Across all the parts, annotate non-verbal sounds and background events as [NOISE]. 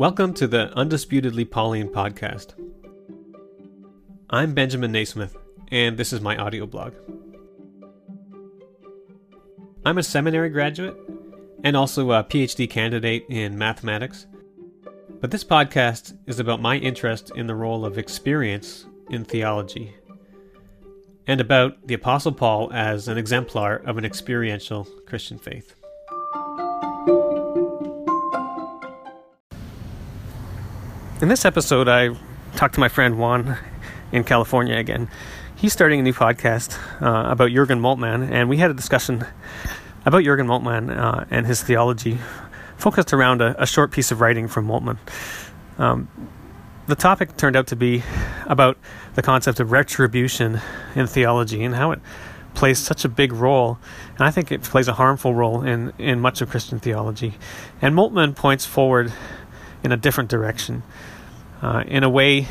Welcome to the Undisputedly Pauline podcast. I'm Benjamin Naismith, and this is my audio blog. I'm a seminary graduate and also a PhD candidate in mathematics. But this podcast is about my interest in the role of experience in theology and about the Apostle Paul as an exemplar of an experiential Christian faith. In this episode, I talked to my friend Juan in California again. He's starting a new podcast uh, about Jurgen Moltmann, and we had a discussion about Jurgen Moltmann uh, and his theology, focused around a, a, short piece of writing from Moltmann. Um, the topic turned out to be about the concept of retribution in theology and how it plays such a big role, and I think it plays a harmful role in, in much of Christian theology. And Moltmann points forward in a different direction uh, in a way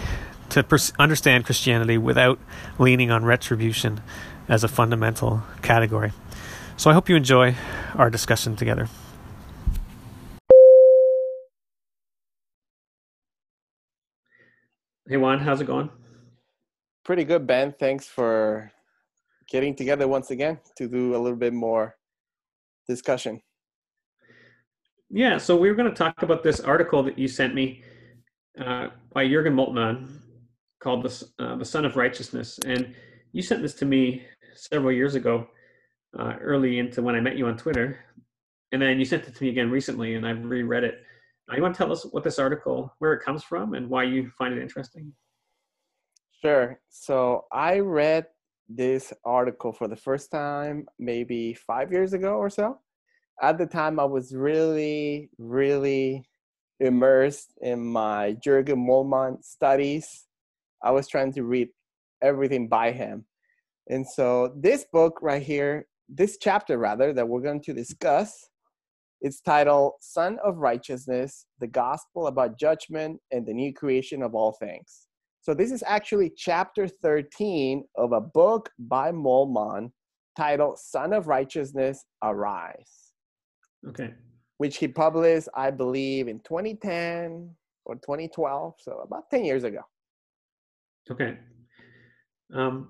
to pers- understand Christianity without leaning on retribution as a fundamental category. So I hope you enjoy our discussion together. Hey Juan, how's it going? Pretty good, Ben. Thanks for getting together once again to do a little bit more discussion. Yeah, so we were going to talk about this article that you sent me uh, by Jurgen Moltmann called the, uh, the Sun of Righteousness. And you sent this to me several years ago, uh, early into when I met you on Twitter. And then you sent it to me again recently, and I've reread it. Uh, you want to tell us what this article, where it comes from, and why you find it interesting? Sure. So I read this article for the first time maybe five years ago or so. At the time, I was really, really immersed in my Jürgen Moltmann studies. I was trying to read everything by him. And so this book right here, this chapter rather, that we're going to discuss, it's titled Sun of Righteousness, the Gospel about Judgment and the New Creation of All Things. So this is actually chapter 13 of a book by Moltmann titled Sun of Righteousness, Arise. Okay which he published, I believe, in 2010 or 2012, so about 10 years ago. Okay. Um,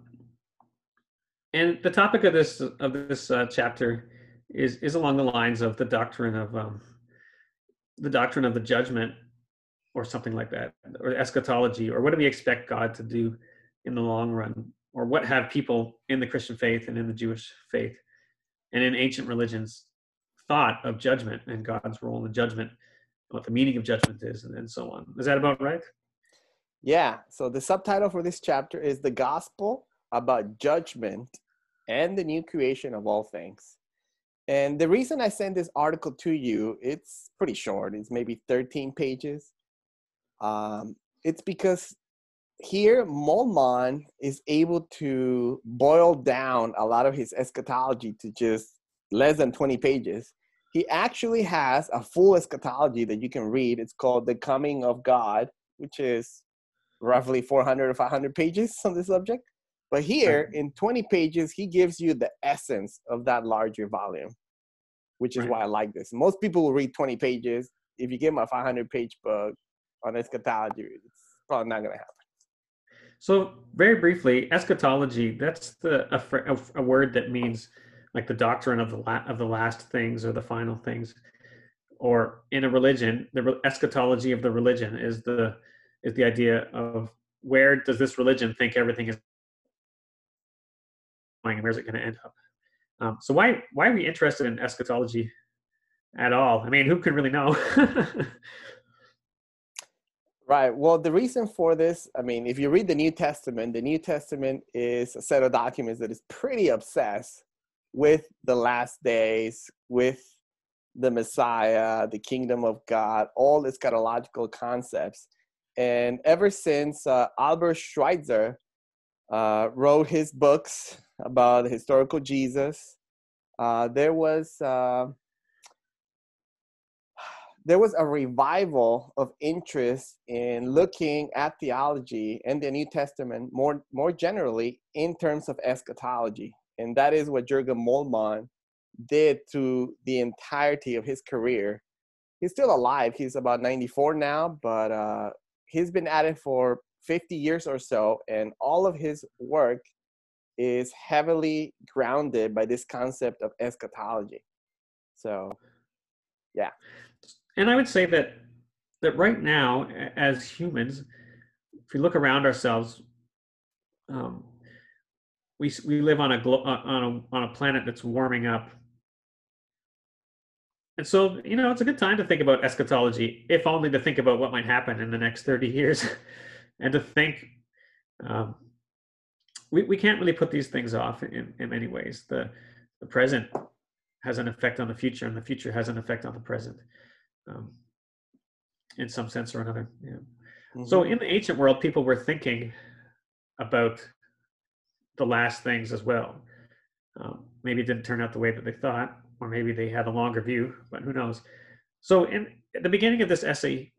and the topic of this of this uh, chapter is is along the lines of the doctrine of um, the doctrine of the judgment, or something like that, or eschatology, or what do we expect God to do in the long run, or what have people in the Christian faith and in the Jewish faith and in ancient religions thought of judgment and God's role in judgment, what the meaning of judgment is, and, and so on. Is that about right? Yeah. So the subtitle for this chapter is The Gospel about Judgment and the New Creation of All Things. And the reason I sent this article to you, it's pretty short. It's maybe 13 pages. Um, it's because here Moltmann is able to boil down a lot of his eschatology to just less than 20 pages he actually has a full eschatology that you can read. It's called The Coming of God, which is roughly 400 or 500 pages on the subject. But here, in 20 pages, he gives you the essence of that larger volume, which is right. why I like this. Most people will read 20 pages. If you give them a 500 page book on eschatology, it's probably not going to happen. So, very briefly, eschatology, that's the a, a word that means like the doctrine of the la- of the last things or the final things or in a religion the eschatology of the religion is the is the idea of where does this religion think everything is going and where's it going to end up? Um, so why why are we interested in eschatology at all? I mean who could really know? [LAUGHS] Right well the reason for this i mean if you read the new testament the new testament is a set of documents that is pretty obsessed with the last days, with the Messiah, the kingdom of God, all eschatological concepts. And ever since uh, Albert Schweitzer uh, wrote his books about the historical Jesus, uh, there was uh, there was a revival of interest in looking at theology and the New Testament more more generally in terms of eschatology. And that is what Jürgen Moltmann did through the entirety of his career. he's still alive. He's about 94 now, but uh, he's been at it for 50 years or so, and all of his work is heavily grounded by this concept of eschatology. So, yeah. And I would say that that right now, as humans, if we look around ourselves, um, we we live on a glo- on a on a planet that's warming up, and so you know it's a good time to think about eschatology, if only to think about what might happen in the next thirty years, [LAUGHS] and to think. Um, we, we can't really put these things off in, in many ways. The the present has an effect on the future, and the future has an effect on the present, um, in some sense or another. Yeah. Mm-hmm. So in the ancient world, people were thinking about the last things as well. Um, maybe it didn't turn out the way that they thought, or maybe they had a longer view, but who knows? So, in at the beginning of this essay,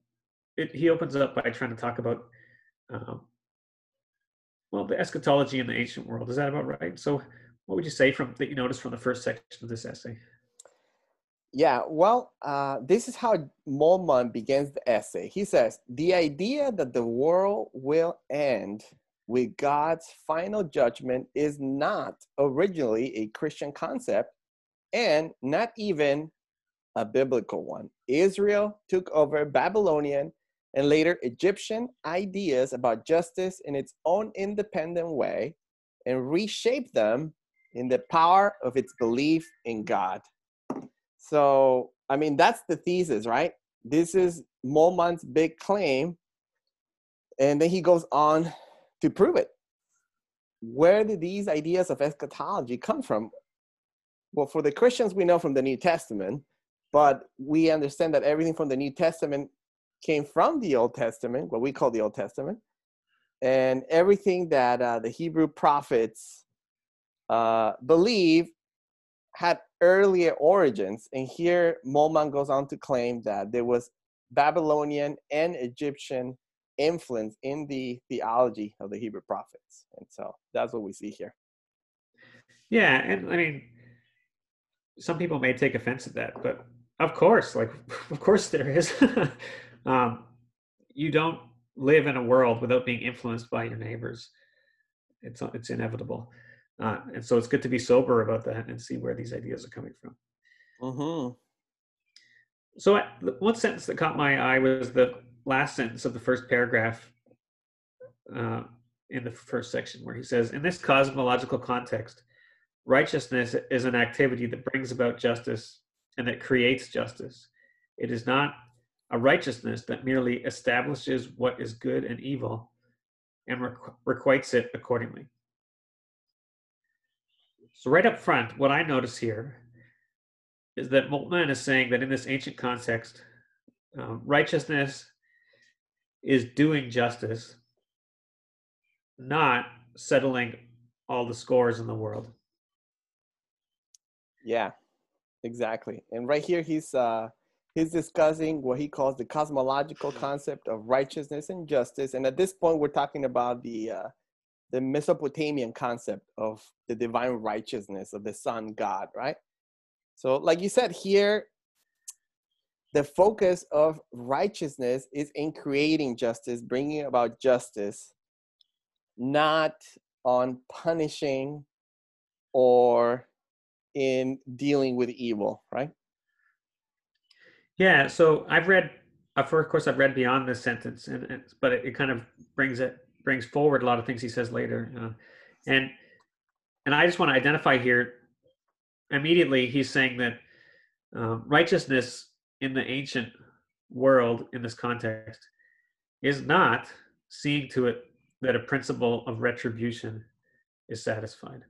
it, he opens up by trying to talk about, um, well, the eschatology in the ancient world. Is that about right? So, what would you say from that you noticed from the first section of this essay? Yeah, well, uh, this is how Moltmann begins the essay. He says, The idea that the world will end with God's final judgment is not originally a Christian concept and not even a biblical one. Israel took over Babylonian and later Egyptian ideas about justice in its own independent way and reshaped them in the power of its belief in God. So, I mean, that's the thesis, right? This is Moltmann's big claim. And then he goes on to prove it. Where did these ideas of eschatology come from? Well, for the Christians, we know from the New Testament, but we understand that everything from the New Testament came from the Old Testament, what we call the Old Testament, and everything that uh, the Hebrew prophets uh, believe had earlier origins. And here, Moltmann goes on to claim that there was Babylonian and Egyptian influence in the theology of the Hebrew prophets. And so that's what we see here. Yeah, and I mean, some people may take offense at that, but of course, like, [LAUGHS] of course there is. [LAUGHS] um, you don't live in a world without being influenced by your neighbors. It's it's inevitable, uh, and so it's good to be sober about that and see where these ideas are coming from. Mm-hmm. So, I, one sentence that caught my eye was the last sentence of the first paragraph uh, in the first section, where he says, In this cosmological context, righteousness is an activity that brings about justice and that creates justice. It is not a righteousness that merely establishes what is good and evil and requites it accordingly. So, right up front, what I notice here is that Moltmann is saying that in this ancient context, um, righteousness is doing justice, not settling all the scores in the world. Yeah, exactly. And right here, he's uh, he's discussing what he calls the cosmological concept of righteousness and justice. And at this point, we're talking about the uh, the Mesopotamian concept of the divine righteousness of the Sun God, right? So, like you said here, the focus of righteousness is in creating justice, bringing about justice, not on punishing or in dealing with evil, right? Yeah. So I've read, of course, I've read beyond this sentence, and but it, it, kind of brings it brings forward a lot of things he says later, uh, and and I just want to identify here immediately. He's saying that um, righteousness in the ancient world in this context is not seeing to it that a principle of retribution is satisfied.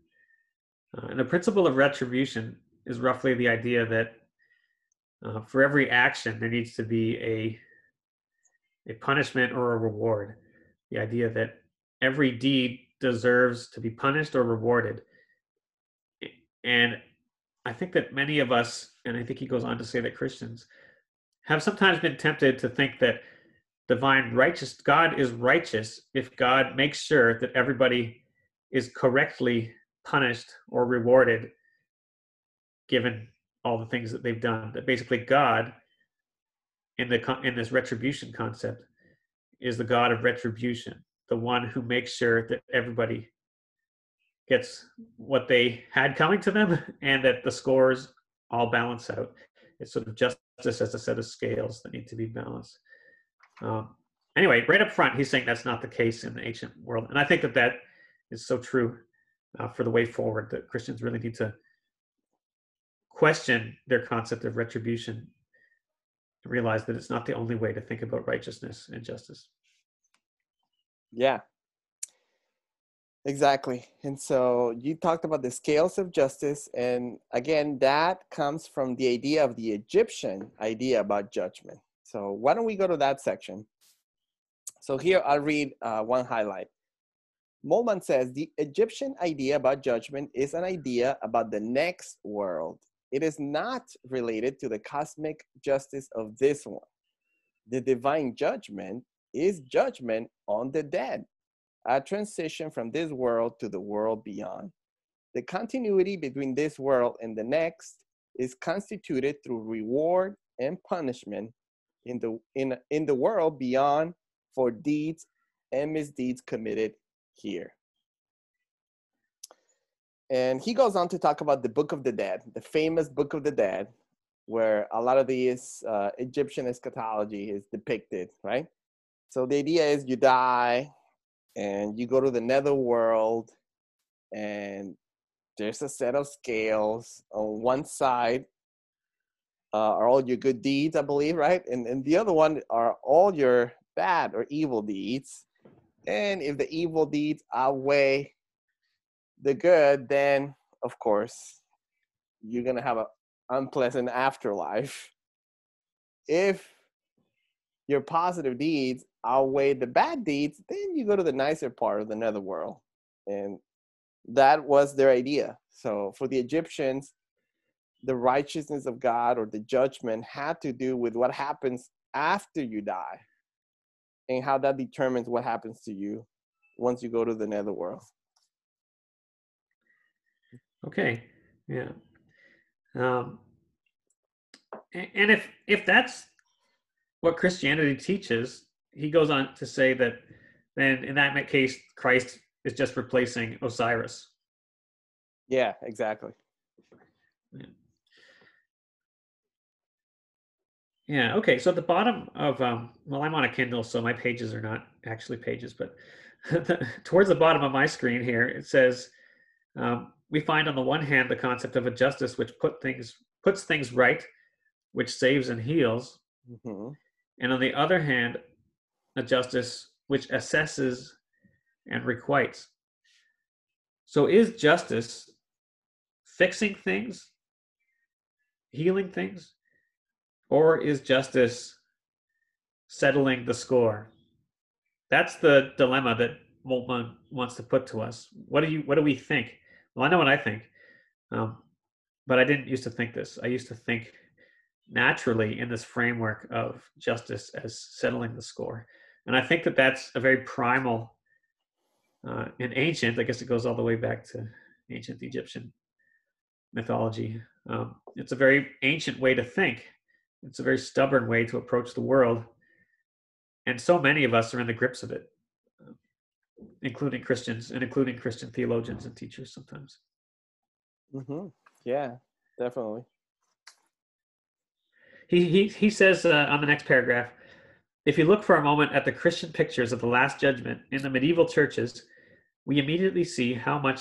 Uh, and the principle of retribution is roughly the idea that uh, for every action there needs to be a a punishment or a reward. The idea that every deed deserves to be punished or rewarded. And I think that many of us, and I think he goes on to say that Christians, have sometimes been tempted to think that divine righteous God is righteous if God makes sure that everybody is correctly punished or rewarded given all the things that they've done. That basically God in the in this retribution concept is the God of retribution, the one who makes sure that everybody gets what they had coming to them [LAUGHS] and that the scores all balance out. It's sort of justice as a set of scales that need to be balanced. Um, anyway, right up front, he's saying that's not the case in the ancient world. And I think that that is so true uh, for the way forward that Christians really need to question their concept of retribution and realize that it's not the only way to think about righteousness and justice. Yeah. Exactly. And so you talked about the scales of justice. And again, that comes from the idea of the Egyptian idea about judgment. So why don't we go to that section? So here I'll read uh, one highlight. Moltmann says the Egyptian idea about judgment is an idea about the next world it is not related to the cosmic justice of this one. The divine judgment is judgment on the dead, a transition from this world to the world beyond. The continuity between this world and the next is constituted through reward and punishment in the, in, in the world beyond for deeds and misdeeds committed here. And he goes on to talk about the Book of the Dead, the famous Book of the Dead, where a lot of these uh, Egyptian eschatology is depicted, right? So the idea is you die and you go to the nether world and there's a set of scales on one side uh, are all your good deeds, I believe, right? And, and the other one are all your bad or evil deeds. And if the evil deeds outweigh the good, then of course you're gonna have an unpleasant afterlife. If your positive deeds outweigh the bad deeds, then you go to the nicer part of the netherworld. And that was their idea. So for the Egyptians, the righteousness of God or the judgment had to do with what happens after you die and how that determines what happens to you once you go to the netherworld. Okay, yeah. Um, and if if that's what Christianity teaches, he goes on to say that then in that case, Christ is just replacing Osiris. Yeah, exactly. Yeah. yeah. Okay. So at the bottom of um, well, I'm on a Kindle, so my pages are not actually pages, but [LAUGHS] towards the bottom of my screen here, it says um, we find on the one hand the concept of a justice which put things puts things right, which saves and heals, mm-hmm. And on the other hand, a justice which assesses and requites. So, is justice fixing things, healing things, or is justice settling the score? That's the dilemma that Moltmann wants to put to us. What do you? What do we think? Well, I know what I think, um, but I didn't used to think this. I used to think naturally in this framework of justice as settling the score, and I think that that's a very primal uh, and ancient. I guess it goes all the way back to ancient Egyptian mythology. Um, it's a very ancient way to think. It's a very stubborn way to approach the world, and so many of us are in the grips of it including Christians and including Christian theologians and teachers sometimes. Mm-hmm. Yeah, definitely. He, he, says uh, on the next paragraph if you look for a moment at the Christian pictures of the Last Judgment in the medieval churches, we immediately see how much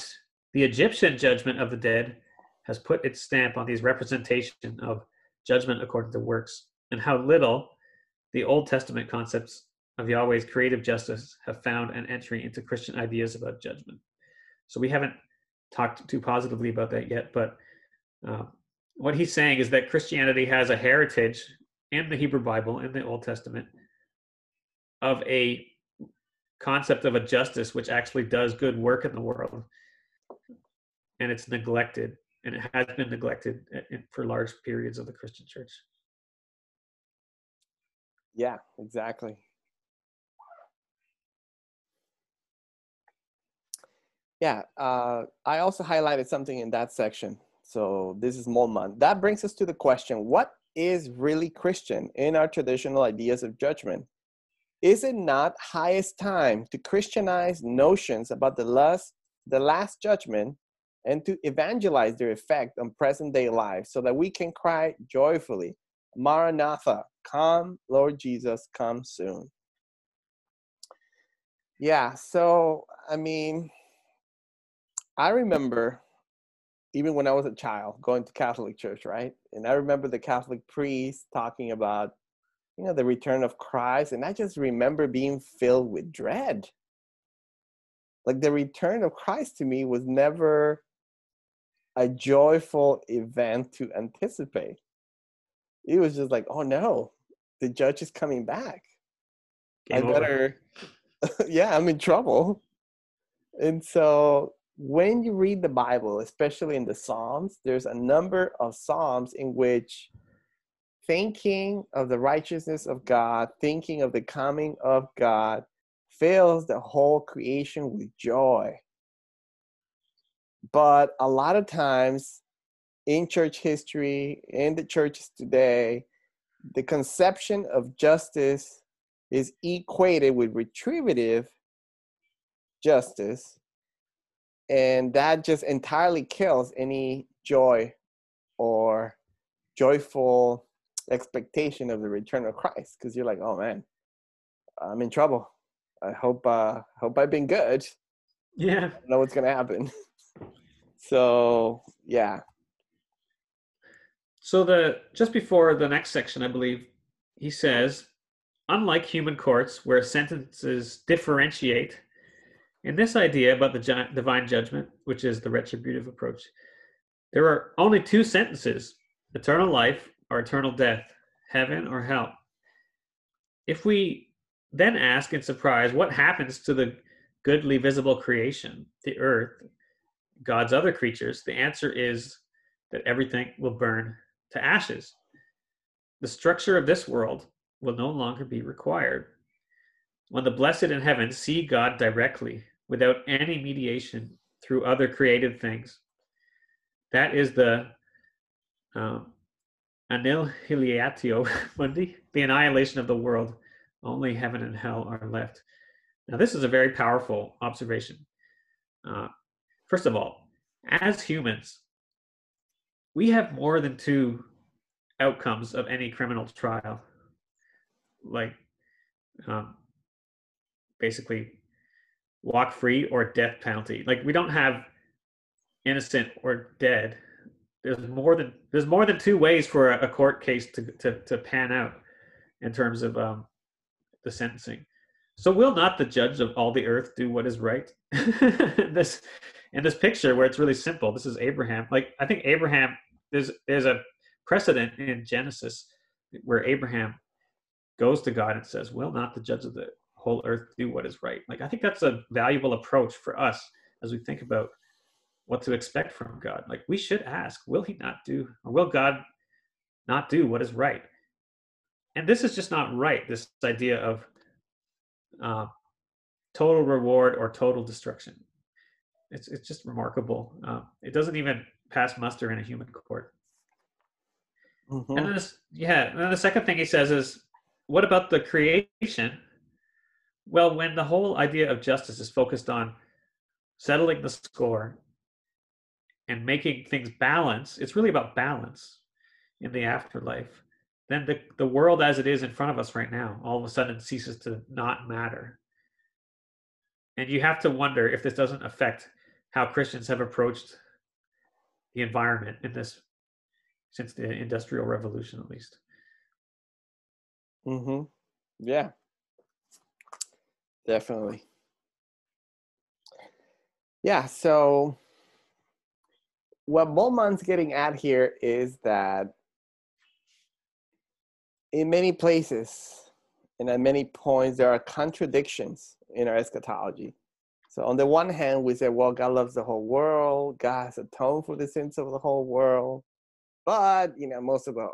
the Egyptian judgment of the dead has put its stamp on these representation of judgment according to works, and how little the Old Testament concepts of Yahweh's creative justice have found an entry into Christian ideas about judgment. So we haven't talked too positively about that yet, but uh, what he's saying is that Christianity has a heritage in the Hebrew Bible, in the Old Testament, of a concept of a justice which actually does good work in the world. And it's neglected, and it has been neglected for large periods of the Christian church. Yeah, exactly. Yeah, uh, I also highlighted something in that section. So this is Moltmann. That brings us to the question, what is really Christian in our traditional ideas of judgment? Is it not highest time to Christianize notions about the last, the last judgment and to evangelize their effect on present day life so that we can cry joyfully, Maranatha, come, Lord Jesus, come soon. Yeah, so I mean, I remember even when I was a child going to Catholic church, right? And I remember the Catholic priest talking about, you know, the return of Christ. And I just remember being filled with dread. Like the return of Christ to me was never a joyful event to anticipate. It was just like, oh no, the judge is coming back. Game I better, [LAUGHS] yeah, I'm in trouble. And so when you read the Bible, especially in the Psalms, there's a number of Psalms in which thinking of the righteousness of God, thinking of the coming of God, fills the whole creation with joy. But a lot of times in church history, in the churches today, the conception of justice is equated with retributive justice and that just entirely kills any joy or joyful expectation of the return of Christ because you're like, oh man, I'm in trouble. I hope uh hope I've been good. Yeah. I know what's gonna happen. [LAUGHS] so yeah. So the just before the next section, I believe, he says, unlike human courts where sentences differentiate in this idea about the divine judgment, which is the retributive approach, there are only two sentences eternal life or eternal death, heaven or hell. If we then ask in surprise, what happens to the goodly visible creation, the earth, God's other creatures, the answer is that everything will burn to ashes. The structure of this world will no longer be required. When the blessed in heaven see God directly, without any mediation through other created things. That is the um, mundi, [LAUGHS] the annihilation of the world. Only heaven and hell are left. Now, this is a very powerful observation. Uh, first of all, as humans, we have more than two outcomes of any criminal trial. Like, um, basically, walk free or death penalty. Like we don't have innocent or dead. There's more than there's more than two ways for a, court case to, to to pan out in terms of um, the sentencing. So will not the judge of all the earth do what is right? [LAUGHS] this in this picture where it's really simple. This is Abraham. Like I think Abraham there's there's a precedent in Genesis where Abraham goes to God and says, "Will not the judge of the whole earth do what is right. Like I think that's a valuable approach for us as we think about what to expect from God. Like we should ask, will he not do or will God not do what is right? And this is just not right, this idea of uh, total reward or total destruction. It's, it's just remarkable. Uh, it doesn't even pass muster in a human court. Mm-hmm. And then this, yeah, and then the second thing he says is, what about the creation well, when the whole idea of justice is focused on settling the score and making things balance, it's really about balance in the afterlife. Then the, the world as it is in front of us right now all of a sudden ceases to not matter. And you have to wonder if this doesn't affect how Christians have approached the environment in this since the industrial revolution at least. Mhm. Yeah definitely. Yeah, so what Moltmann's getting at here is that in many places and at many points, there are contradictions in our eschatology. So on the one hand, we say, well, God loves the whole world. God has atoned for the sins of the whole world. But, you know, most of the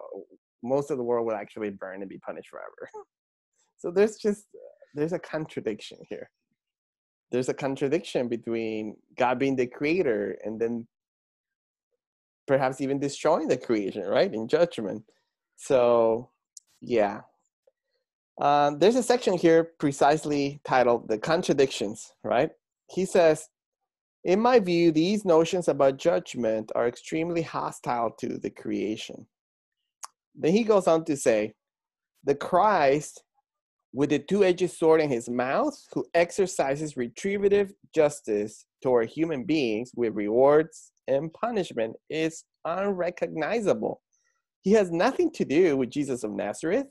most of the world will actually burn and be punished forever. [LAUGHS] so there's just there's a contradiction here. There's a contradiction between God being the creator and then perhaps even destroying the creation, right? In judgment. So, yeah. Um, there's a section here precisely titled The Contradictions, right? He says, In my view, these notions about judgment are extremely hostile to the creation. Then he goes on to say, The Christ with the two edged sword in his mouth, who exercises retributive justice toward human beings with rewards and punishment, is unrecognizable. He has nothing to do with Jesus of Nazareth,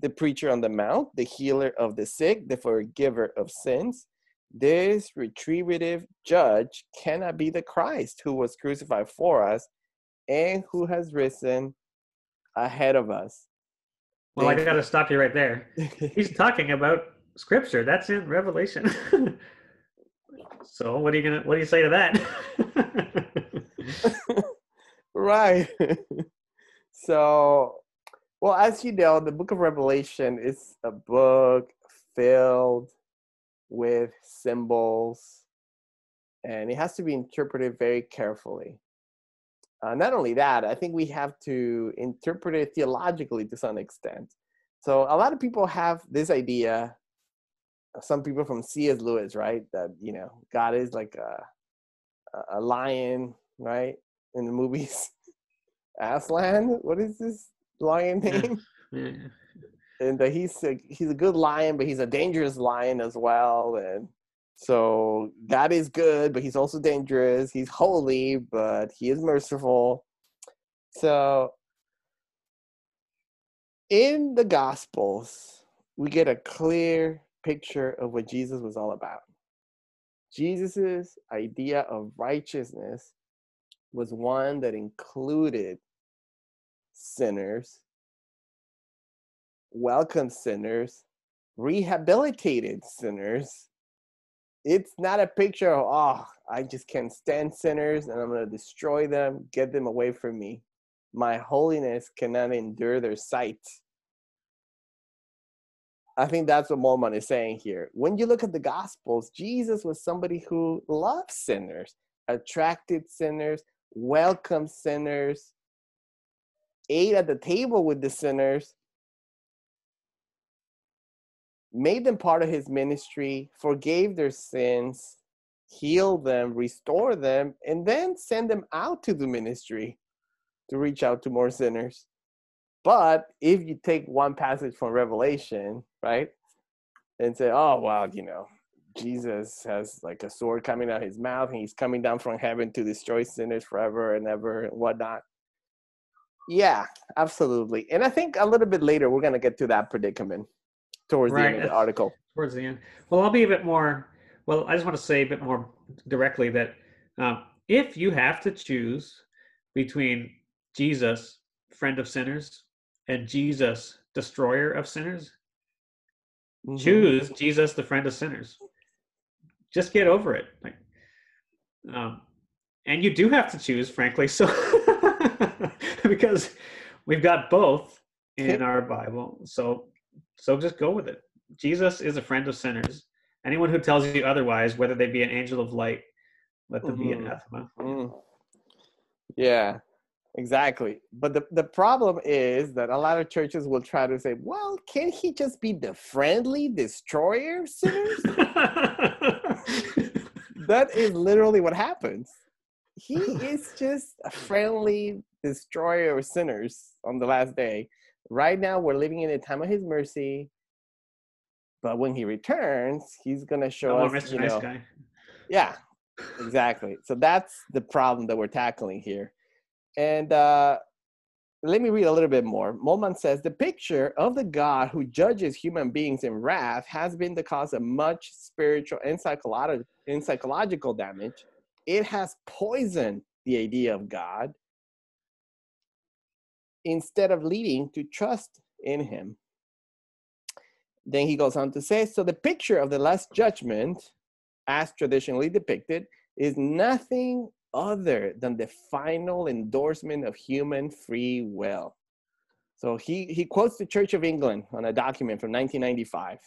the preacher on the mount, the healer of the sick, the forgiver of sins. This retributive judge cannot be the Christ who was crucified for us and who has risen ahead of us. Well, I got to stop you right there. [LAUGHS] He's talking about scripture. That's in Revelation. [LAUGHS] so, what are you gonna? What do you say to that? [LAUGHS] right. so, well, as you know, the book of Revelation is a book filled with symbols, and it has to be interpreted very carefully. Uh, not only that, I think we have to interpret it theologically to some extent. So a lot of people have this idea. Some people from C.S. Lewis, right? That you know, God is like a a lion, right? In the movies, [LAUGHS] Aslan. What is this lion name? Yeah. Yeah. And that he's a, he's a good lion, but he's a dangerous lion as well. And so God is good, but he's also dangerous. He's holy, but he is merciful. So in the Gospels, we get a clear picture of what Jesus was all about. Jesus's idea of righteousness was one that included sinners, welcomed sinners, rehabilitated sinners, it's not a picture of oh i just can't stand sinners and i'm going to destroy them get them away from me. My holiness cannot endure their sight. I think that's what Moltmann is saying here. When you look at the gospels jesus was somebody who loved sinners attracted sinners welcomed sinners ate at the table with the sinners made them part of his ministry, forgave their sins, healed them, restore them, and then send them out to the ministry to reach out to more sinners. But if you take one passage from Revelation, right, and say, oh, well, you know, Jesus has like a sword coming out of his mouth and he's coming down from heaven to destroy sinners forever and ever and whatnot. Yeah, absolutely. And I think a little bit later we're going to get to that predicament towards right. the end of the article. [LAUGHS] Towards the end. Well, I'll be a bit more. Well, I just want to say a bit more directly that um, if you have to choose between Jesus, friend of sinners, and Jesus, destroyer of sinners, mm-hmm. choose Jesus, the friend of sinners. Just get over it. Like, um, and you do have to choose, frankly, so [LAUGHS] because we've got both in our Bible. So so just go with it. Jesus is a friend of sinners. Anyone who tells you otherwise, whether they be an angel of light, let them mm-hmm. be anathema. Mm. Yeah, exactly. But the, the problem is that a lot of churches will try to say, well, can he just be the friendly destroyer of sinners? [LAUGHS] that is literally what happens. He is just a friendly destroyer of sinners on the last day right now we're living in a time of his mercy but when he returns he's going to show oh, us you nice know, guy. yeah exactly so that's the problem that we're tackling here and uh, let me read a little bit more. Moltmann says the picture of the God who judges human beings in wrath has been the cause of much spiritual and psychological, and psychological damage. It has poisoned the idea of God instead of leading to trust in him. Then he goes on to say so the picture of the last judgment, as traditionally depicted, is nothing other than the final endorsement of human free will. So he, he quotes the Church of England on a document from 1995.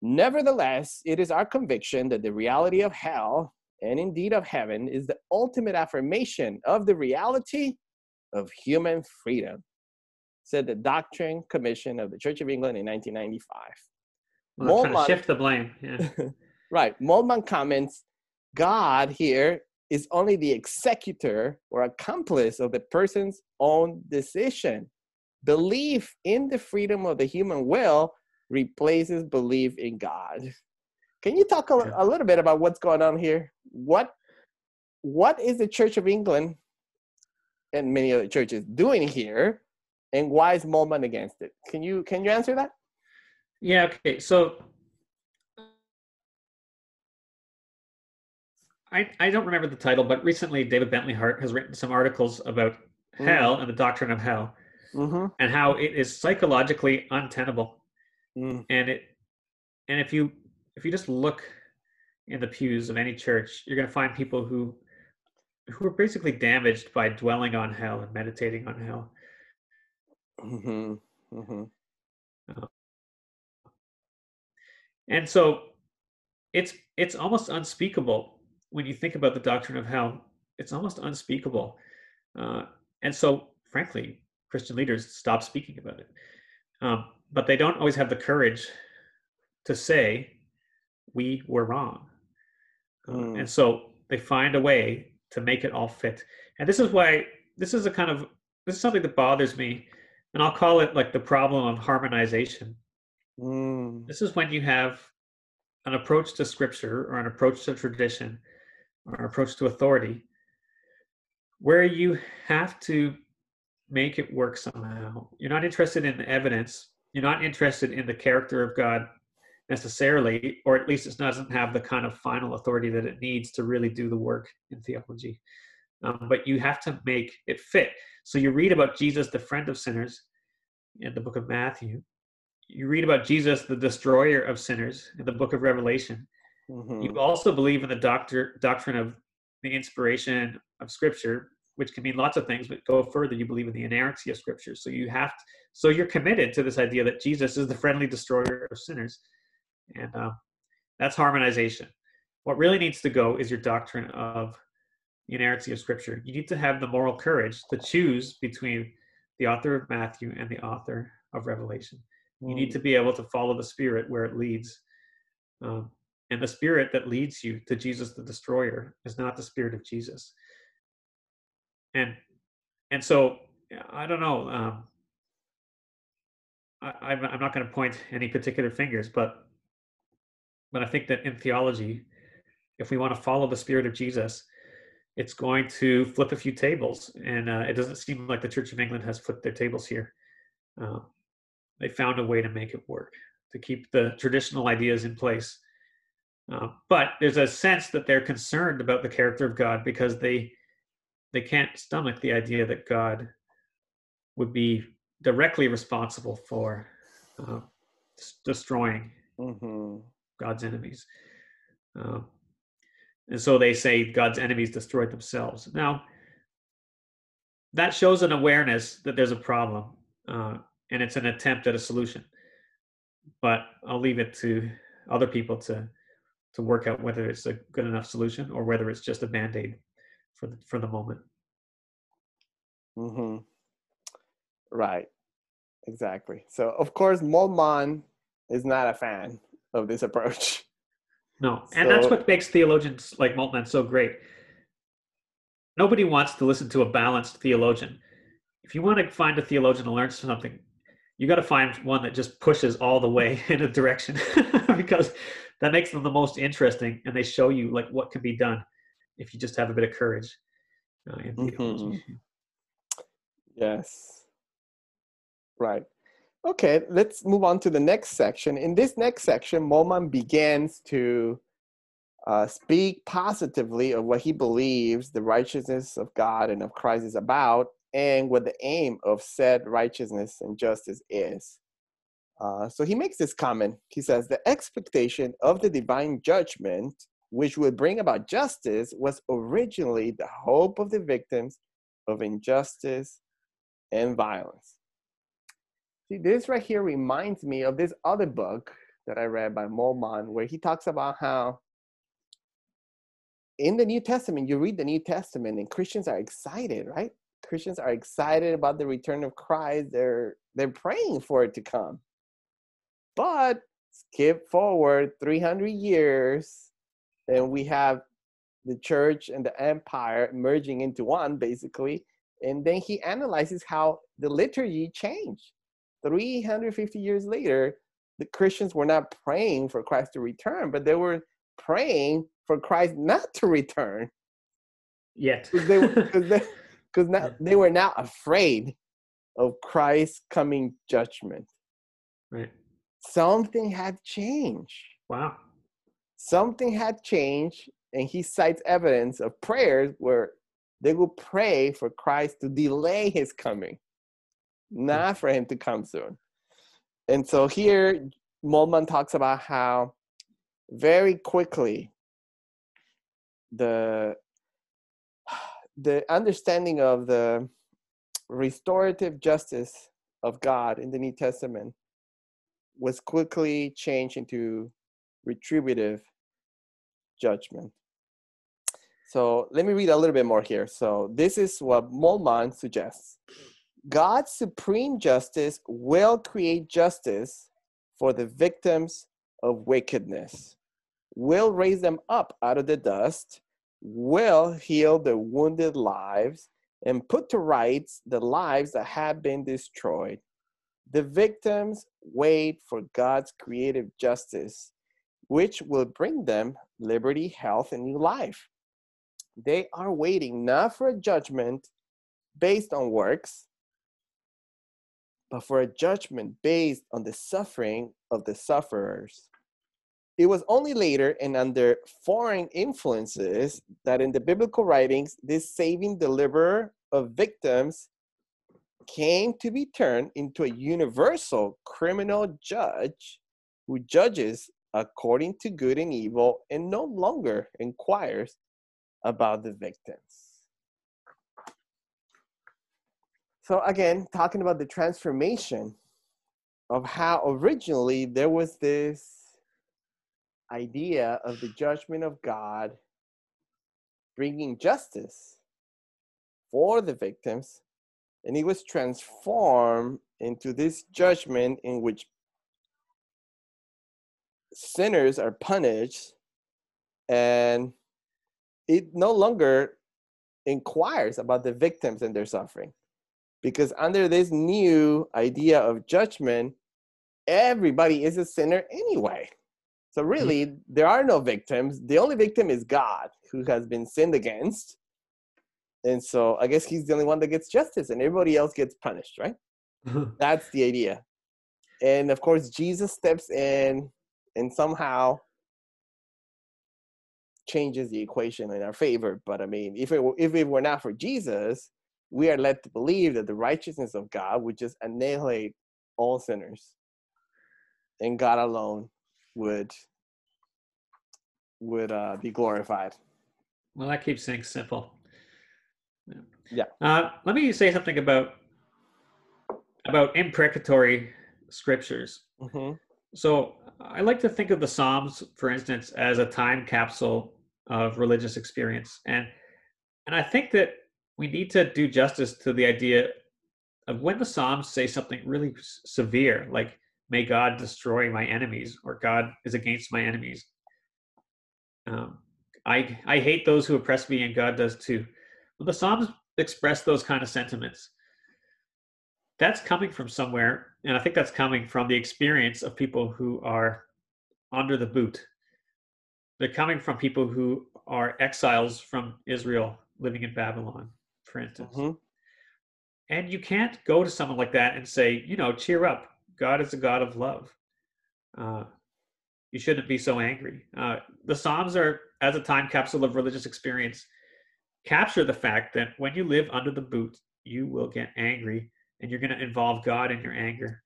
Nevertheless, it is our conviction that the reality of hell and indeed of heaven is the ultimate affirmation of the reality of human freedom. said the Doctrine Commission of the Church of England in 1995. Well, trying to shift the blame. Yeah. [LAUGHS] right. Moltmann comments God here is only the executor or accomplice of the person's own decision. Belief in the freedom of the human will replaces belief in God. Can you talk a, a little bit about what's going on here? What what is the Church of England and many other churches doing here, and why is Moltmann against it? Can you can you answer that? Yeah. Okay. So I, I don't remember the title, but recently David Bentley Hart has written some articles about mm. hell and the doctrine of hell mm-hmm. and how it is psychologically untenable. Mm. And it and if you if you just look in the pews of any church, you're going to find people who who are basically damaged by dwelling on hell and meditating on hell. Mm-hmm. Mm-hmm. Uh, and so it's it's almost unspeakable when you think about the doctrine of hell, it's almost unspeakable. Uh, and so, frankly, Christian leaders stop speaking about it. Um, but they don't always have the courage to say, we were wrong. Mm. and so they find a way to make it all fit. And this is why, this is a kind of, this is something that bothers me. And I'll call it like the problem of harmonization. Mm. This is when you have an approach to scripture or an approach to tradition or an approach to authority, where you have to make it work somehow. You're not interested in the evidence. You're not interested in the character of God necessarily, or at least it doesn't have the kind of final authority that it needs to really do the work in theology. Um, but you have to make it fit. So you read about Jesus, the friend of sinners, in the book of Matthew. You read about Jesus, the destroyer of sinners, in the book of Revelation. Mm-hmm. You also believe in the doctor, doctrine of the inspiration of Scripture, which can mean lots of things, but go further, you believe in the inerrancy of Scripture. So you have, to, so you're committed to this idea that Jesus is the friendly destroyer of sinners, and uh, that's harmonization. What really needs to go is your doctrine of inerrancy of Scripture. You need to have the moral courage to choose between the author of Matthew and the author of Revelation. Mm. You need mm. to be able to follow the Spirit where it leads. Um, and the spirit that leads you to Jesus the destroyer is not the spirit of Jesus. And and so I don't know. Um, I, I'm I'm not going to point any particular fingers, but but I think that in theology, if we want to follow the spirit of Jesus, it's going to flip a few tables, and uh, it doesn't seem like the Church of England has flipped their tables here. Uh, they found a way to make it work to keep the traditional ideas in place uh, but there's a sense that they're concerned about the character of God because they they can't stomach the idea that God would be directly responsible for uh, destroying mm-hmm. God's enemies. Uh, and so they say God's enemies destroyed themselves. Now, that shows an awareness that there's a problem, uh, and it's an attempt at a solution. But I'll leave it to other people to to work out whether it's a good enough solution or whether it's just a band-aid for the, for the moment mm-hmm. right exactly so of course moltmann is not a fan of this approach. No. And so, that's what makes theologians like moltmann so great. Nobody wants to listen to a balanced theologian. If you want to find a theologian to learn something you got to find one that just pushes all the way [LAUGHS] in a direction [LAUGHS] because that makes them the most interesting and they show you like what can be done if you just have a bit of courage uh, mm-hmm. yes. Right okay let's move on to the next section in this next section moltmann begins to uh, speak positively of what he believes the righteousness of god and of christ is about and what the aim of said righteousness and justice is uh, so he makes this comment. He says, The expectation of the divine judgment, which would bring about justice, was originally the hope of the victims of injustice and violence. See, this right here reminds me of this other book that I read by Moltmann, where he talks about how in the New Testament, you read the New Testament and Christians are excited, right? Christians are excited about the return of Christ. They're they're praying for it to come. But skip forward 300 years, and we have the church and the empire merging into one, basically. And then he analyzes how the liturgy changed. 350 years later, the Christians were not praying for Christ to return, but they were praying for Christ not to return. Yet. Because they, [LAUGHS] cause they, cause now, they were now afraid of Christ's coming judgment. Right. Something had changed. Wow. Something had changed, and he cites evidence of prayers where they will pray for Christ to delay his coming, not for him to come soon. And so here, Moltmann talks about how very quickly the [SIGHS] the understanding of the restorative justice of God in the New Testament was quickly changed into retributive judgment. So let me read a little bit more here. So this is what Moltmann suggests. God's supreme justice will create justice for the victims of wickedness, will raise them up out of the dust, will heal the wounded lives, and put to rights the lives that have been destroyed. The victims wait for God's creative justice, which will bring them liberty, health, and new life. They are waiting not for a judgment based on works, but for a judgment based on the suffering of the sufferers. It was only later and under foreign influences that in the biblical writings, this saving deliverer of victims came to be turned into a universal criminal judge who judges according to good and evil and no longer inquires about the victims. So, again, talking about the transformation of how originally there was this idea of the judgment of God bringing justice for the victims, and it was transformed into this judgment in which sinners are punished and it no longer inquires about the victims and their suffering because under this new idea of judgment everybody is a sinner anyway. So Mm-hmm. really there are no victims. The only victim is god who has been sinned against. And so i guess he's the only one that gets justice and everybody else gets punished right? [LAUGHS] That's the idea. And of course jesus steps in and somehow changes the equation in our favor. But i mean if it were, if it were not for jesus we are led to believe that the righteousness of god would just annihilate all sinners and god alone would would uh, be glorified Well, that keeps things simple. Yeah. Uh, let me say something about about imprecatory scriptures. hmm So I like to think of the Psalms, for instance, as a time capsule of religious experience, and and I think that we need to do justice to the idea of when the Psalms say something really severe, like "May God destroy my enemies" or "God is against my enemies." Um, I I hate those who oppress me, and God does too. The Psalms express those kind of sentiments. That's coming from somewhere, and I think that's coming from the experience of people who are under the boot. They're coming from people who are exiles from Israel living in Babylon, for instance. hmm And you can't go to someone like that and say, you know, cheer up. God is a God of love. Uh, you shouldn't be so angry. Uh, the Psalms are, as a time capsule of religious experience, capture the fact that when you live under the boot, you will get angry and you're going to involve God in your anger.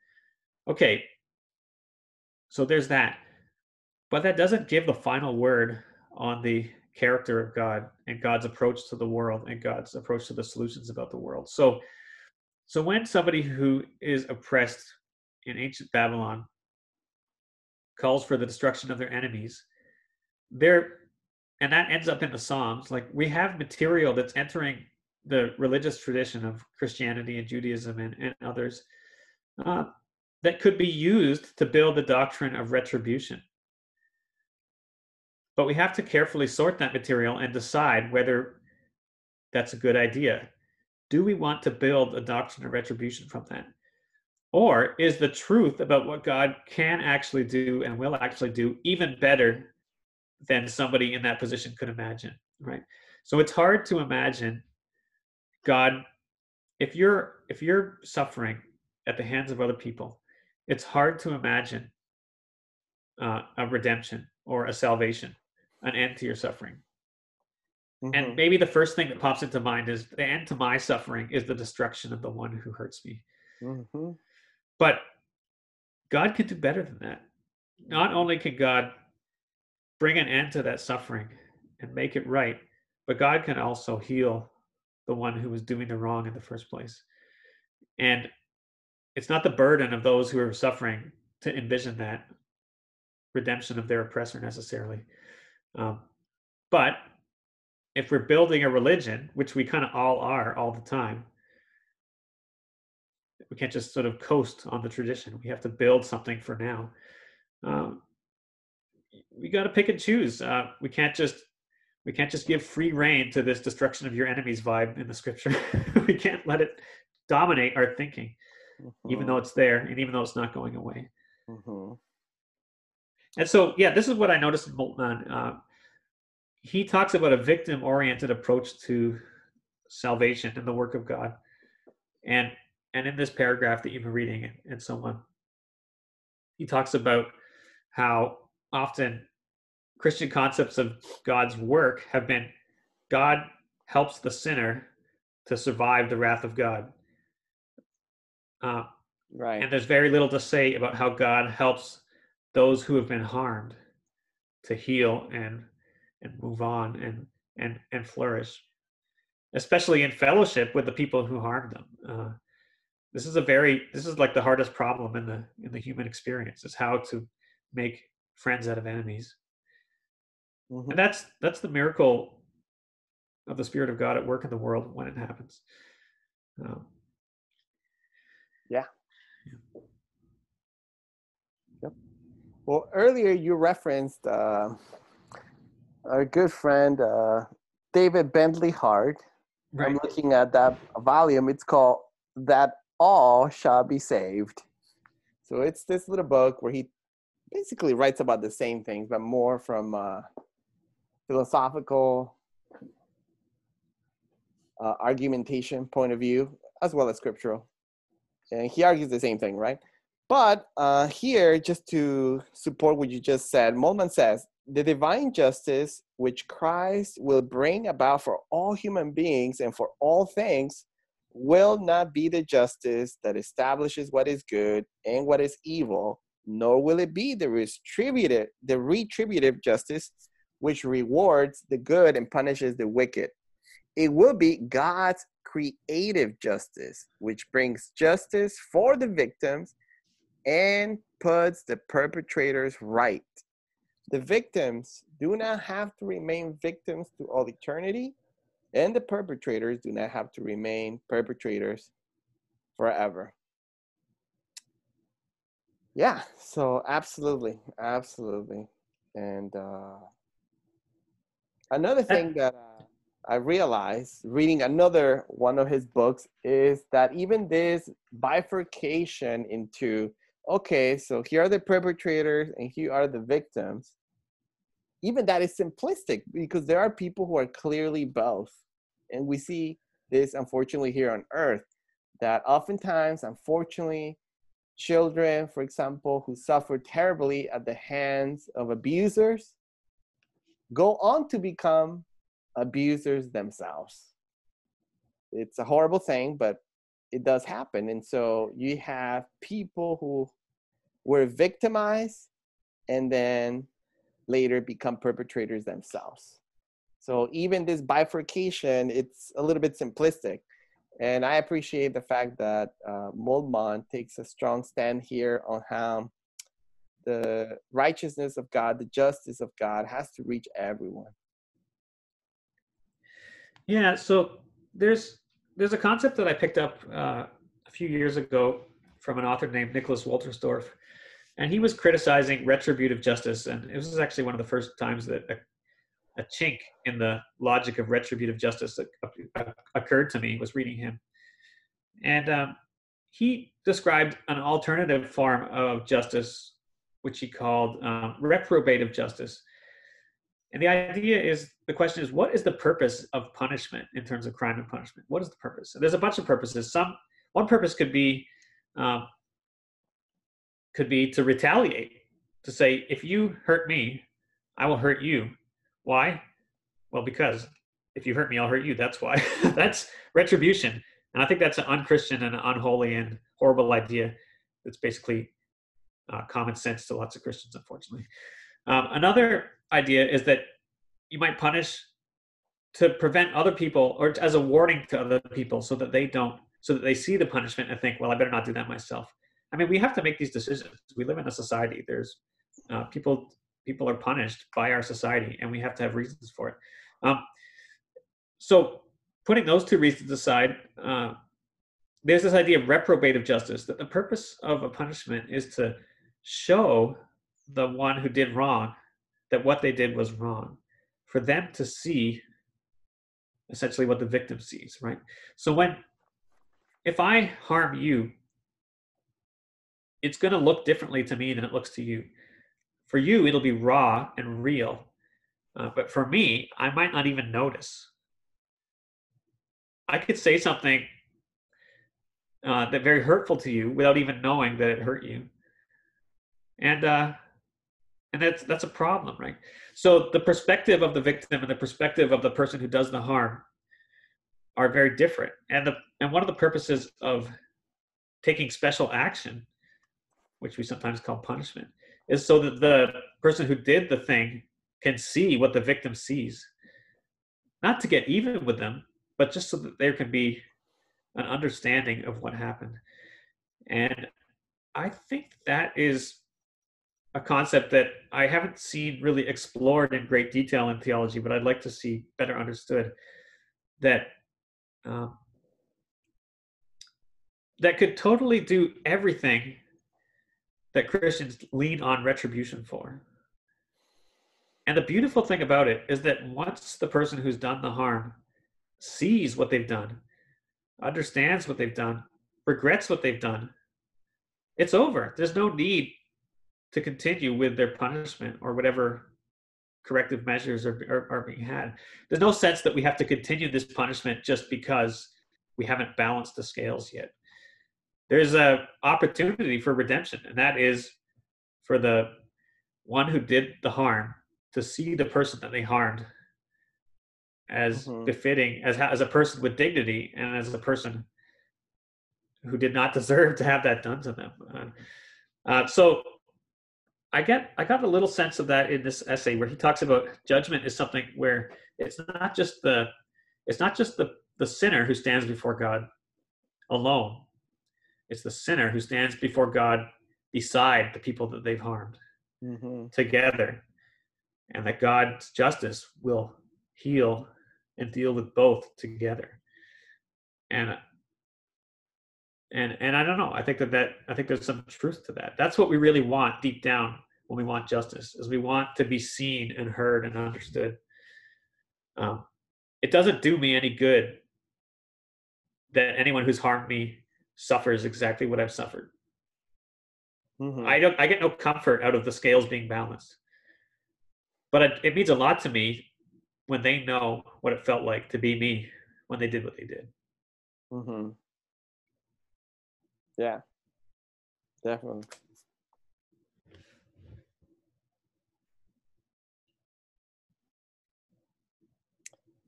Okay, so there's that. But that doesn't give the final word on the character of God and God's approach to the world and God's approach to the solutions about the world. So so when somebody who is oppressed in ancient Babylon calls for the destruction of their enemies, there and that ends up in the Psalms, like we have material that's entering the religious tradition of Christianity and Judaism and, and others uh, that could be used to build the doctrine of retribution. But we have to carefully sort that material and decide whether that's a good idea. Do we want to build a doctrine of retribution from that? Or is the truth about what God can actually do and will actually do even better than somebody in that position could imagine, right? So it's hard to imagine God if you're if you're suffering at the hands of other people, it's hard to imagine uh, a redemption or a salvation, an end to your suffering. Mm-hmm. And maybe the first thing that pops into mind is the end to my suffering is the destruction of the one who hurts me. Mm-hmm. But God can do better than that. Not only can God bring an end to that suffering and make it right, but God can also heal the one who was doing the wrong in the first place. And it's not the burden of those who are suffering to envision that redemption of their oppressor necessarily. Um, but if we're building a religion, which we kind of all are all the time, we can't just sort of coast on the tradition. We have to build something for now. Um, we got to pick and choose. Uh, we can't just we can't just give free rein to this destruction of your enemies vibe in the scripture. [LAUGHS] we can't let it dominate our thinking, mm-hmm. even though it's there and even though it's not going away. Mm-hmm. And so, yeah, this is what I noticed in Moltmann. Uh, he talks about a victim-oriented approach to salvation and the work of God, and and in this paragraph that you've been reading and, and so on, he talks about how often Christian concepts of God's work have been God helps the sinner to survive the wrath of God. Uh, right. And there's very little to say about how God helps those who have been harmed to heal and and move on and and and flourish, especially in fellowship with the people who harmed them. Uh, this is a very this is like the hardest problem in the in the human experience is how to make friends out of enemies. Mm-hmm. And that's that's the miracle of the Spirit of God at work in the world when it happens. Um, yeah. yeah. Yep. Well, earlier you referenced uh, our good friend uh, David Bentley Hart. Right. I'm looking at that volume. It's called "That All Shall Be Saved." So it's this little book where he basically writes about the same things, but more from uh, philosophical uh, argumentation point of view, as well as scriptural. And he argues the same thing, right? But uh, here, just to support what you just said, Moltmann says the divine justice which Christ will bring about for all human beings and for all things will not be the justice that establishes what is good and what is evil, nor will it be the retributive, the retributive justice which rewards the good and punishes the wicked. It will be God's creative justice, which brings justice for the victims and puts the perpetrators right. The victims do not have to remain victims to all eternity, and the perpetrators do not have to remain perpetrators forever. Yeah, so absolutely, absolutely. And uh, Another thing that uh, I realized reading another one of his books is that even this bifurcation into okay, so here are the perpetrators and here are the victims, even that is simplistic because there are people who are clearly both. And we see this unfortunately here on earth that oftentimes, unfortunately, children, for example, who suffer terribly at the hands of abusers go on to become abusers themselves. It's a horrible thing, but it does happen. And so you have people who were victimized and then later become perpetrators themselves. So even this bifurcation, it's a little bit simplistic. And I appreciate the fact that uh, Moltmann takes a strong stand here on how the righteousness of God, the justice of God has to reach everyone. Yeah, so there's there's a concept that I picked up uh, a few years ago from an author named Nicholas Wolterstorff, and he was criticizing retributive justice. And it was actually one of the first times that a, a chink in the logic of retributive justice occurred to me. Was reading him, and um, he described an alternative form of justice, which he called um, reprobative justice. And the idea is the question is, what is the purpose of punishment in terms of crime and punishment? What is the purpose? So there's a bunch of purposes. Some one purpose could be um, could be to retaliate, to say, if you hurt me, I will hurt you. Why? Well, because if you hurt me, I'll hurt you. That's why. [LAUGHS] that's retribution. And I think that's an unchristian and unholy and horrible idea. That's basically uh, common sense to lots of Christians, unfortunately. Um, another idea is that you might punish to prevent other people or as a warning to other people so that they don't, so that they see the punishment and think, well, I better not do that myself. I mean, we have to make these decisions. We live in a society. There's uh, people, people are punished by our society and we have to have reasons for it. Um, so putting those two reasons aside, uh, there's this idea of reprobative justice that the purpose of a punishment is to show the one who did wrong that what they did was wrong, for them to see essentially what the victim sees, right? So when, if I harm you, it's going to look differently to me than it looks to you. For you, it'll be raw and real. Uh, but for me, I might not even notice. I could say something uh, that very hurtful to you without even knowing that it hurt you, and uh, and that's that's a problem, right? So the perspective of the victim and the perspective of the person who does the harm are very different, and the and one of the purposes of taking special action, which we sometimes call punishment, is so that the person who did the thing can see what the victim sees, not to get even with them, but just so that there can be an understanding of what happened. And I think that is a concept that I haven't seen really explored in great detail in theology, but I'd like to see better understood. That um, that could totally do everything that Christians lean on retribution for. And the beautiful thing about it is that once the person who's done the harm sees what they've done, understands what they've done, regrets what they've done, it's over. There's no need to continue with their punishment or whatever corrective measures are, are, are, being had. There's no sense that we have to continue this punishment just because we haven't balanced the scales yet. There's a opportunity for redemption, and that is for the one who did the harm to see the person that they harmed as mm-hmm. befitting as as a person with dignity and as a person who did not [LAUGHS] deserve to have that done to them. Uh, uh, so I get I got a little sense of that in this essay where he talks about judgment is something where it's not just the it's not just the the sinner who stands before God alone. It's the sinner who stands before God beside the people that they've harmed mm-hmm. together, and that God's justice will heal and deal with both together. And and and I don't know. I think that that I think there's some truth to that. That's what we really want deep down when we want justice, is we want to be seen and heard and understood. Um, it doesn't do me any good that anyone who's harmed me suffers exactly what I've suffered. Mm-hmm. I don't. I get no comfort out of the scales being balanced. But it, it means a lot to me when they know what it felt like to be me when they did what they did. Mm-hmm. Yeah, definitely.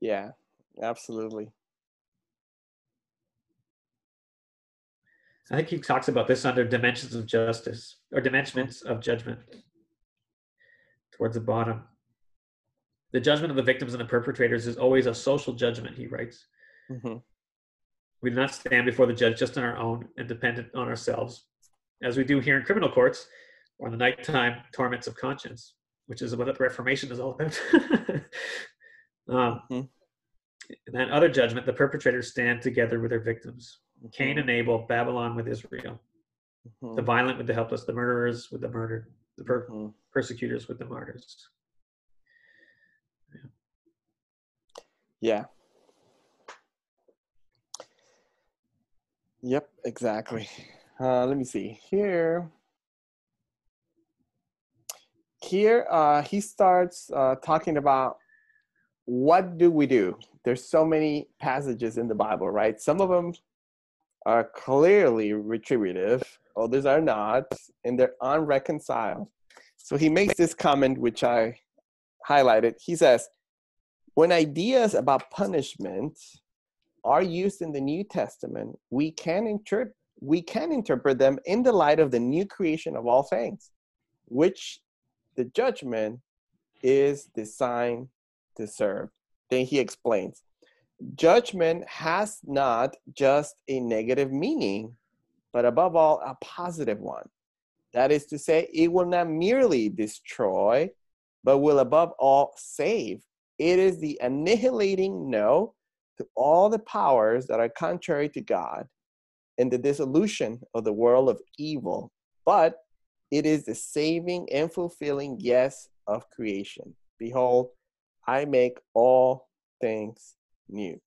Yeah, absolutely. I think he talks about this under dimensions of justice or dimensions of judgment towards the bottom. The judgment of the victims and the perpetrators is always a social judgment, he writes. Mm-hmm. We do not stand before the judge just on our own and dependent on ourselves, as we do here in criminal courts or in the nighttime torments of conscience, which is what the Reformation is all about. [LAUGHS] um, mm-hmm. In that other judgment, the perpetrators stand together with their victims. Cain and Abel, Babylon with Israel. Mhm. The violent with the helpless, the murderers with the murdered, the per- Mhm. persecutors with the martyrs. Yeah. Yep, exactly. Uh, let me see here. Here, uh, he starts uh, talking about what do we do. There's so many passages in the Bible, right? Some of them are clearly retributive, others are not, and they're unreconciled. So he makes this comment, which I highlighted. He says, when ideas about punishment are used in the New Testament, we can interpret we can interpret them in the light of the new creation of all things, which the judgment is designed to serve. Then he explains judgment has not just a negative meaning, but above all, a positive one. That is to say, it will not merely destroy, but will above all save. It is the annihilating no to all the powers that are contrary to God and the dissolution of the world of evil, but it is the saving and fulfilling yes of creation. Behold, I make all things new.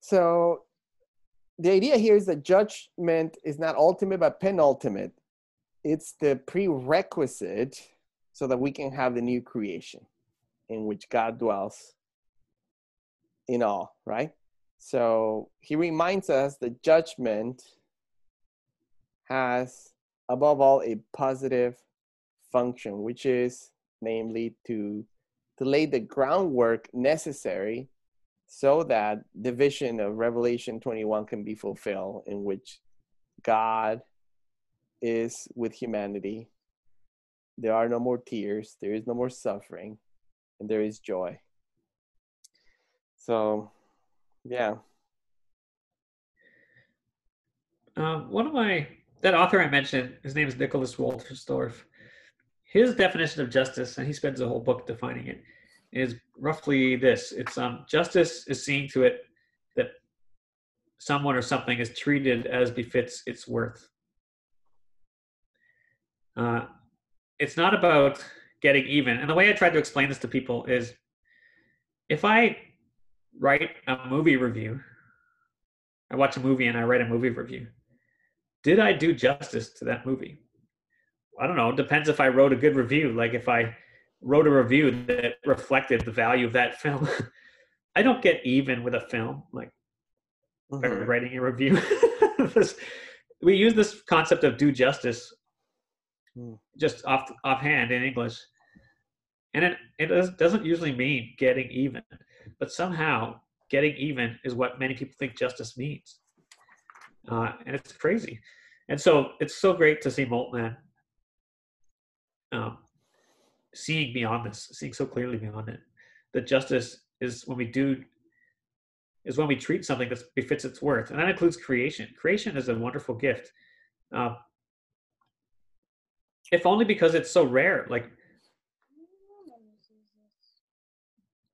So the idea here is that judgment is not ultimate but penultimate. It's the prerequisite so that we can have the new creation in which God dwells in all, right? So he reminds us that judgment has, above all, a positive function, which is namely to, to lay the groundwork necessary so that the vision of Revelation 21 can be fulfilled, in which God is with humanity. There are no more tears, there is no more suffering, and there is joy. So, yeah. Um, one of my that author I mentioned, his name is Nicholas Wolterstorff. His definition of justice, and he spends a whole book defining it, is roughly this: it's um, justice is seeing to it that someone or something is treated as befits its worth. Uh, it's not about getting even, and the way I try to explain this to people is, if I write a movie review, I watch a movie and I write a movie review. Did I do justice to that movie? I don't know. It depends if I wrote a good review. Like if I wrote a review that reflected the value of that [LAUGHS] film. I don't get even with a film like Mhm. writing a review. [LAUGHS] This- we use this concept of do justice Hmm. just off offhand in English, and it it does, doesn't usually mean getting even, but somehow getting even is what many people think justice means, uh, and it's crazy. And so it's so great to see Moltmann um, seeing beyond this, seeing so clearly beyond it, that justice is when we do is when we treat something that befits its worth, and that includes creation. Creation is a wonderful gift, uh, if only because it's so rare. Like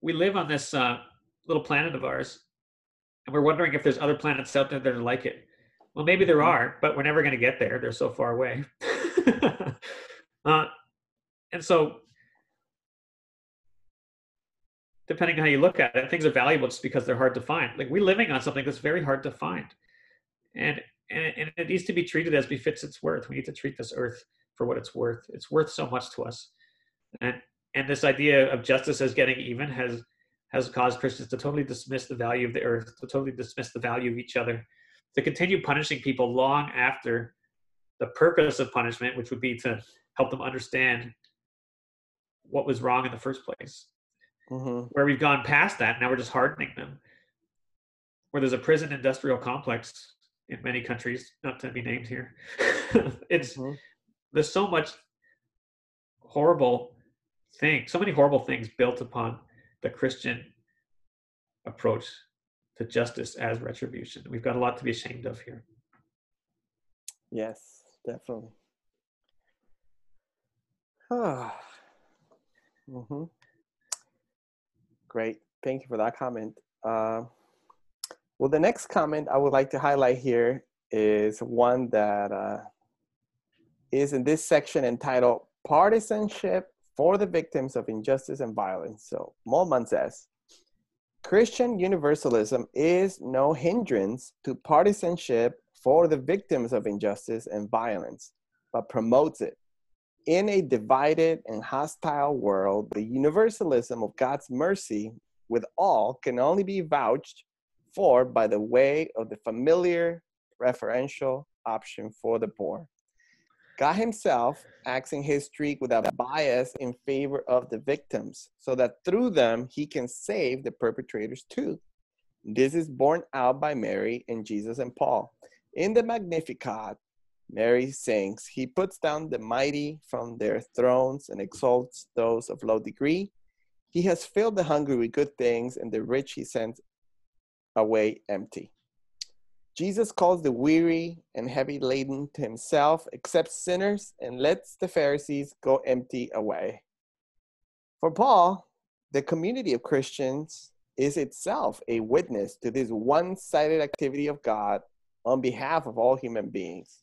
we live on this uh, little planet of ours, and we're wondering if there's other planets out there that are like it. Well, maybe there Mhm. are, but we're never going to get there. They're so far away. [LAUGHS] uh, and so, depending on how you look at it, things are valuable just because they're hard to find. Like we're living on something that's very hard to find, and and, it- needs to be treated as befits its worth. We need to treat this earth for what it's worth. It's worth so much to us, and and this idea of justice as getting even has has caused Christians to totally dismiss the value of the earth, to totally dismiss the value of each other, to continue punishing people long after the purpose of punishment, which would be to help them understand what was wrong in the first place. Mhm. Where we've gone past that, now we're just hardening them. Where there's a prison industrial complex in many countries, not to be named here. [LAUGHS] it's Mhm. there's so much horrible thing, so many horrible things built upon the Christian approach to justice as retribution. We've got a lot to be ashamed of here. Yes, definitely. [SIGHS] Ah, Mm-hmm. Great. Thank you for that comment. Uh, well, the next comment I would like to highlight here is one that uh, is in this section entitled Partisanship for the Victims of Injustice and Violence. So, Moltmann says Christian universalism is no hindrance to partisanship for the victims of injustice and violence, but promotes it. In a divided and hostile world, the universalism of God's mercy with all can only be vouched for by the way of the familiar preferential option for the poor. God Himself acts in history without bias in favor of the victims, so that through them He can save the perpetrators too. This is borne out by Mary and Jesus and Paul. In the Magnificat, Mary sings, He puts down the mighty from their thrones and exalts those of low degree. He has filled the hungry with good things, and the rich He sends away empty. Jesus calls the weary and heavy laden to himself, accepts sinners, and lets the Pharisees go empty away. For Paul, the community of Christians is itself a witness to this one sided activity of God on behalf of all human beings.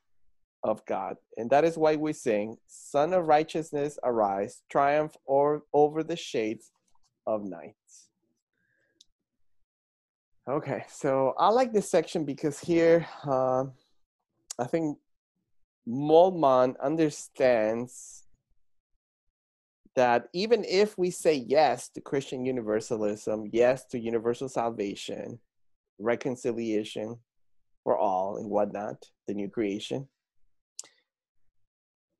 of God. And that is why we sing, Sun of Righteousness, arise, triumph or, over the shades of night. Okay, so I like this section because here uh, I think Moltmann understands that even if we say yes to Christian universalism, yes to universal salvation, reconciliation for all and whatnot, the new creation,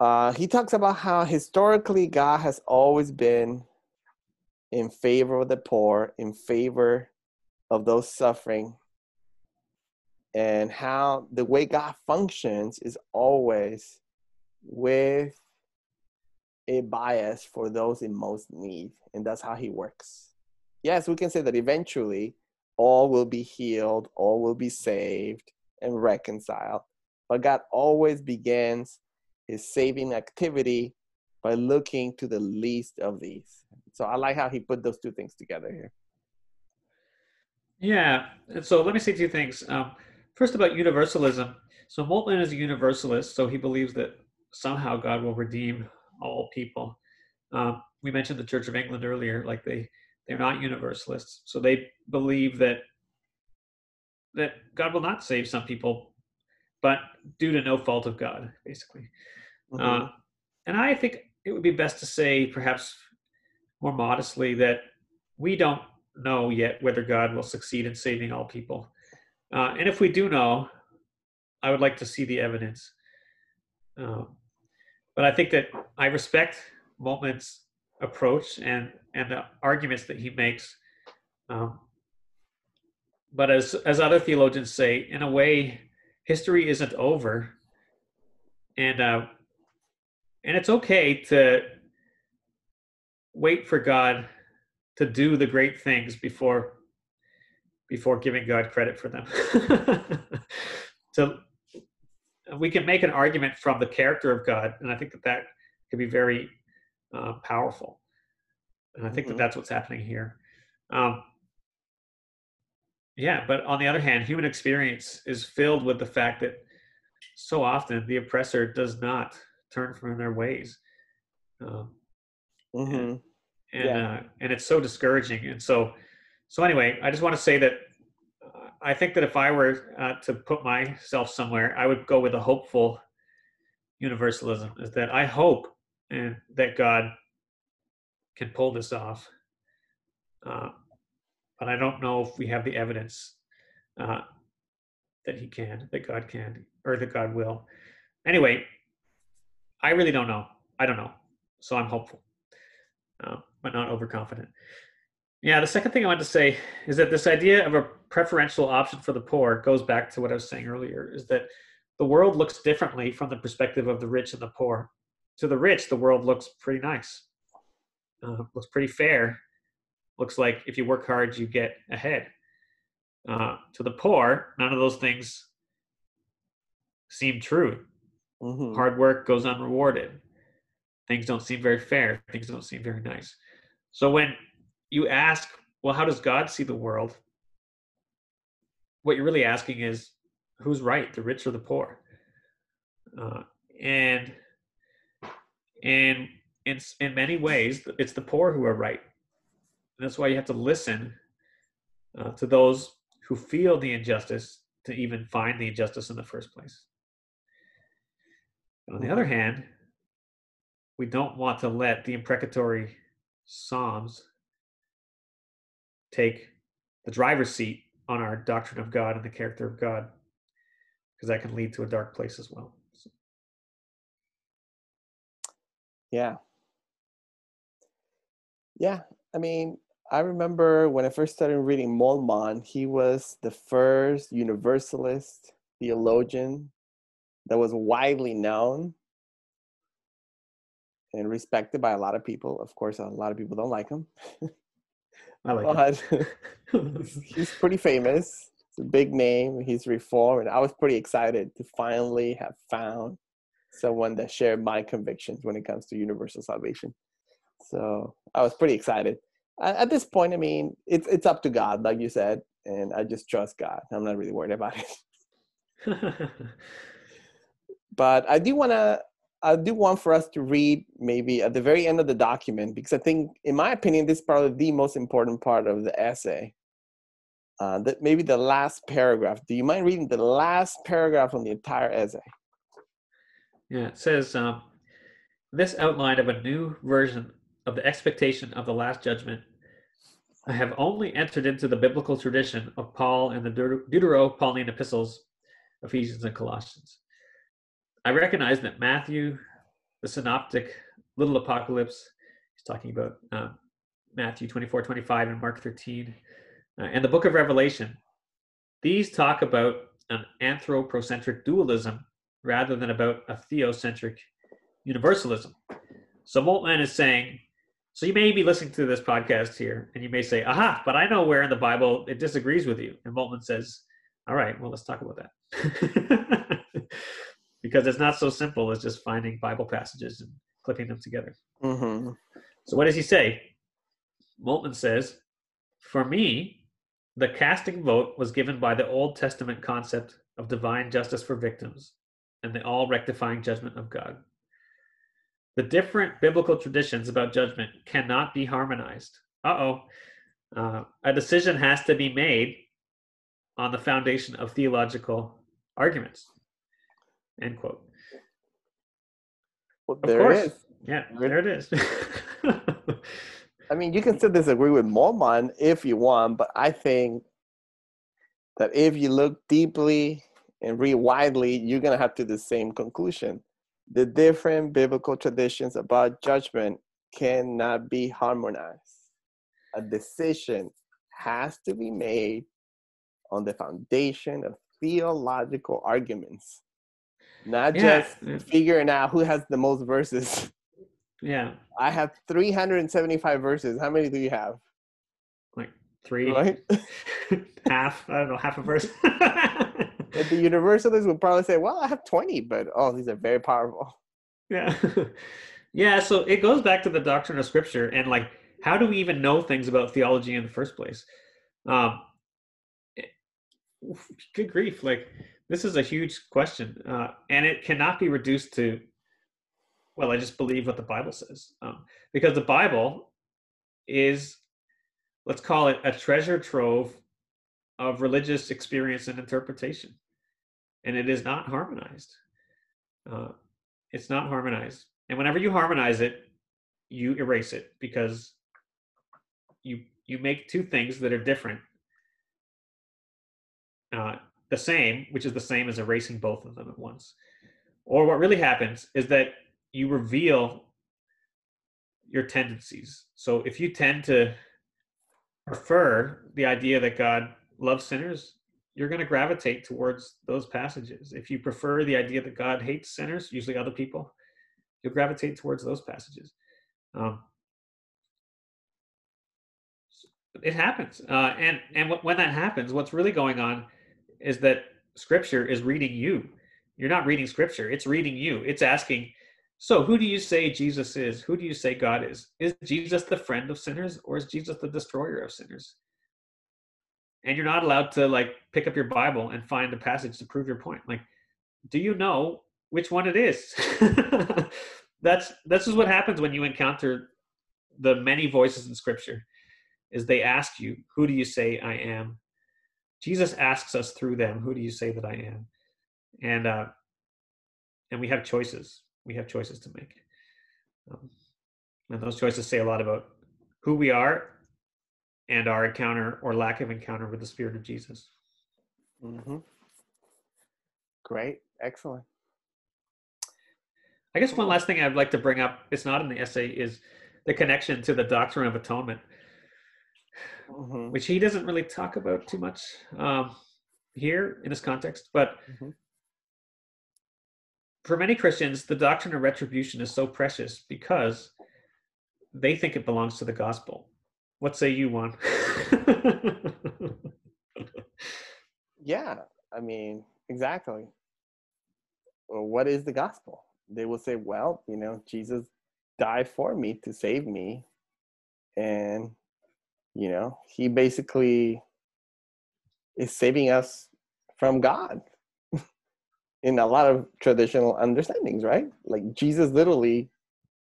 uh, he talks about how historically God has always been in favor of the poor, in favor of those suffering, and how the way God functions is always with a bias for those in most need. And that's how he works. Yes, we can say that eventually all will be healed, all will be saved and reconciled. But God always begins his saving activity by looking to the least of these. So I like how he put those two things together here. Yeah. And so let me say two things. Um, first, about universalism. So Moltmann is a universalist, so he believes that somehow God will redeem all people. Um, we mentioned the Church of England earlier, like they they're not universalists, so they believe that that God will not save some people, but due to no fault of God, basically. Mm-hmm. Uh, and I think it would be best to say, perhaps more modestly, that we don't know yet whether God will succeed in saving all people. Uh, and if we do know, I would like to see the evidence. Uh, but I think that I respect Moltmann's approach and and the arguments that he makes. Um, but as as other theologians say, in a way, history isn't over, and uh, and it's okay to wait for God to do the great things before before giving God credit for them. [LAUGHS] so we can make an argument from the character of God, and I think that that can be very uh, powerful. And I think mm-hmm. that that's what's happening here. Um, yeah, but on the other hand, human experience is filled with the fact that so often the oppressor does not turn from their ways. Um, mm-hmm. And and, yeah. uh, and it's so discouraging. And so, so anyway, I just want to say that uh, I think that if I were uh, to put myself somewhere, I would go with a hopeful universalism. Is that I hope and that God can pull this off, uh, but I don't know if we have the evidence uh, that He can, that God can, or that God will. Anyway, I really don't know. I don't know. So I'm hopeful, uh, but not overconfident. Yeah, the second thing I want to say is that this idea of a preferential option for the poor goes back to what I was saying earlier is that the world looks differently from the perspective of the rich and the poor. To the rich, the world looks pretty nice, uh, looks pretty fair, looks like if you work hard, you get ahead. Uh, to the poor, none of those things seem true. Mhm. Hard work goes unrewarded. Things don't seem very fair. Things don't seem very nice. So when you ask, well, how does God see the world? What you're really asking is, who's right, the rich or the poor? Uh, and and in in many ways, it's the poor who are right. And that's why you have to listen uh, to those who feel the injustice to even find the injustice in the first place. On the other hand, we don't want to let the imprecatory Psalms take the driver's seat on our doctrine of God and the character of God, because that can lead to a dark place as well. So, Yeah. Yeah. I mean, I remember when I first started reading Moltmann, he was the first universalist theologian that was widely known and respected by a lot of people. Of course, a lot of people don't like him, I like but [LAUGHS] it. he's pretty famous. It's a big name. He's reformed, and I was pretty excited to finally have found someone that shared my convictions when it comes to universal salvation. So I was pretty excited. At, at this point, I mean, it's it's up to God, like you said, and I just trust God. I'm not really worried about it. [LAUGHS] But I do want to. I do want for us to read maybe at the very end of the document because I think, in my opinion, this is probably the most important part of the essay. Uh, that maybe the last paragraph. Do you mind reading the last paragraph on the entire essay? yeah, it says um, this outline of a new version of the expectation of the last judgment. I have only entered into the biblical tradition of Paul and the Deut- Deutero-Pauline epistles, Ephesians and Colossians. I recognize that Matthew, the synoptic little apocalypse, he's talking about uh, Matthew 24, 25, and Mark 13, uh, and the book of Revelation. These talk about an anthropocentric dualism rather than about a theocentric universalism. So Moltmann is saying, so you may be listening to this podcast here, and you may say, aha, but I know where in the Bible it disagrees with you. And Moltmann says, all right, well, let's talk about that. [LAUGHS] because it's not so simple as just finding Bible passages and clipping them together. Mm-hmm. So what does he say? Moltmann says, For me, the casting vote was given by the Old Testament concept of divine justice for victims and the all rectifying judgment of God. The different biblical traditions about judgment cannot be harmonized. Uh-oh. Uh, a decision has to be made on the foundation of theological arguments. End quote. Well, Of there course. it is. Yeah, there it is. [LAUGHS] I mean, you can still disagree with Moltmann if you want, but I think that if you look deeply and read widely, you're going to have to the same conclusion. The different biblical traditions about judgment cannot be harmonized. A decision has to be made on the foundation of theological arguments, not Yeah. just figuring out who has the most verses. yeah, I have 375 verses. How many do you have? like three, Right? [LAUGHS] half. I don't know, half a verse. [LAUGHS] The universalists would probably say, well, I have 20, but oh, these are very powerful. yeah, [LAUGHS] yeah. So it goes back to the doctrine of Scripture and like, how do we even know things about theology in the first place? Um, it- good grief! Like, this is a huge question, uh, and it cannot be reduced to, well, I just believe what the Bible says, um, because the Bible is, let's call it a treasure trove of religious experience and interpretation, and it is not harmonized. Uh, it's not harmonized, and whenever you harmonize it, you erase it because you you make two things that are different uh, the same, which is the same as erasing both of them at once. Or what really happens is that you reveal your tendencies. So if you tend to prefer the idea that God loves sinners, you're going to gravitate towards those passages. If you prefer the idea that God hates sinners, usually other people, you'll gravitate towards those passages. Um, it happens, uh, and and when that happens, what's really going on is that Scripture is reading you. You're not reading Scripture; it's reading you. It's asking, so who do you say Jesus is? Who do you say God is? Is Jesus the friend of sinners, or is Jesus the destroyer of sinners? And you're not allowed to like pick up your Bible and find a passage to prove your point. Like, do you know which one it is? [LAUGHS] that's this is what happens when you encounter the many voices in Scripture is they ask you, Who do you say I am? Jesus asks us through them, Who do you say that I am? And uh, and we have choices. We have choices to make. Um, and those choices say a lot about who we are and our encounter or lack of encounter with the Spirit of Jesus. Mm-hmm. Great. Excellent. I guess one last thing I'd like to bring up, it's not in the essay, is the connection to the doctrine of atonement mm-hmm. which he doesn't really talk about too much um, here in this context. But mm-hmm. for many Christians, the doctrine of retribution is so precious because they think it belongs to the gospel. What say you, Juan? [LAUGHS] yeah, I mean, exactly. Well, what is the gospel? They will say, well, you know, Jesus died for me to save me. And you know, he basically is saving us from God [LAUGHS] in a lot of traditional understandings, right? Like Jesus literally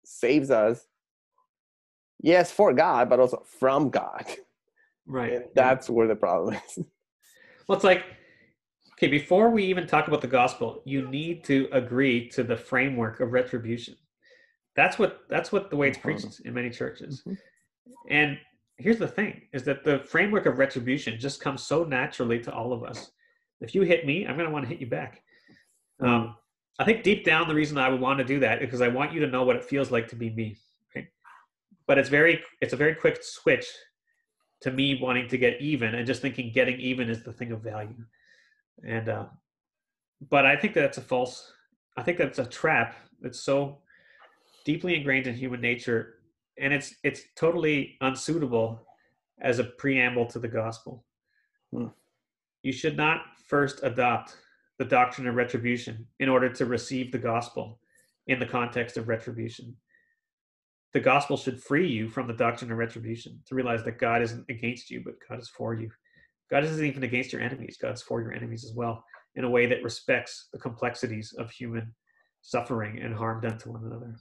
saves us, yes, for God, but also from God. Right. And that's yeah. where the problem is. [LAUGHS] Well, it's like, okay, before we even talk about the gospel, you need to agree to the framework of retribution. That's what that's what the way it's mm-hmm. preached in many churches. Mm-hmm. And here's the thing is that the framework of retribution just comes so naturally to all of us. If you hit me i'm going to want to hit you back. Um, i think deep down the reason i would want to do that is because i want you to know what it feels like to be me okay? but it's very it's a very quick switch to me wanting to get even and just thinking getting even is the thing of value. And uh, but i think that's a false i think that's a trap that's so deeply ingrained in human nature and it's it's totally unsuitable as a preamble to the gospel. Hmm. You should not first adopt the doctrine of retribution in order to receive the gospel in the context of retribution. The gospel should free you from the doctrine of retribution to realize that God isn't against you, but God is for you. God isn't even against your enemies, God's for your enemies as well, in a way that respects the complexities of human suffering and harm done to one another.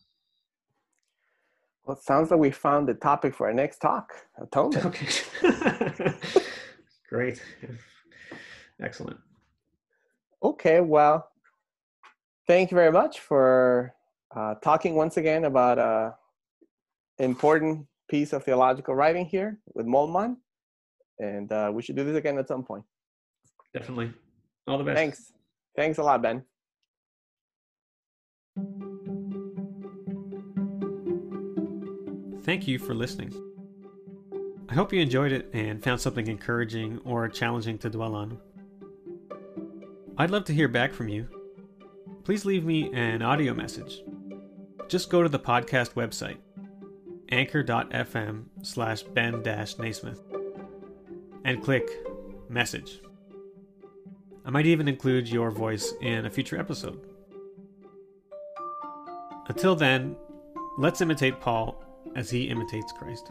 Well, it sounds like we found the topic for our next talk atonement. [LAUGHS] Okay. [LAUGHS] Great. Excellent. Okay, well, thank you very much for uh, talking once again about an important piece of theological writing here with Moltmann. And uh, we should do this again at some point. Definitely. All the best. Thanks. Thanks a lot, Ben. Thank you for listening. I hope you enjoyed it and found something encouraging or challenging to dwell on. I'd love to hear back from you. Please leave me an audio message. Just go to the podcast website, anchor.fm slash ben Naismith, and click message. I might even include your voice in a future episode. Until then, let's imitate Paul as he imitates Christ.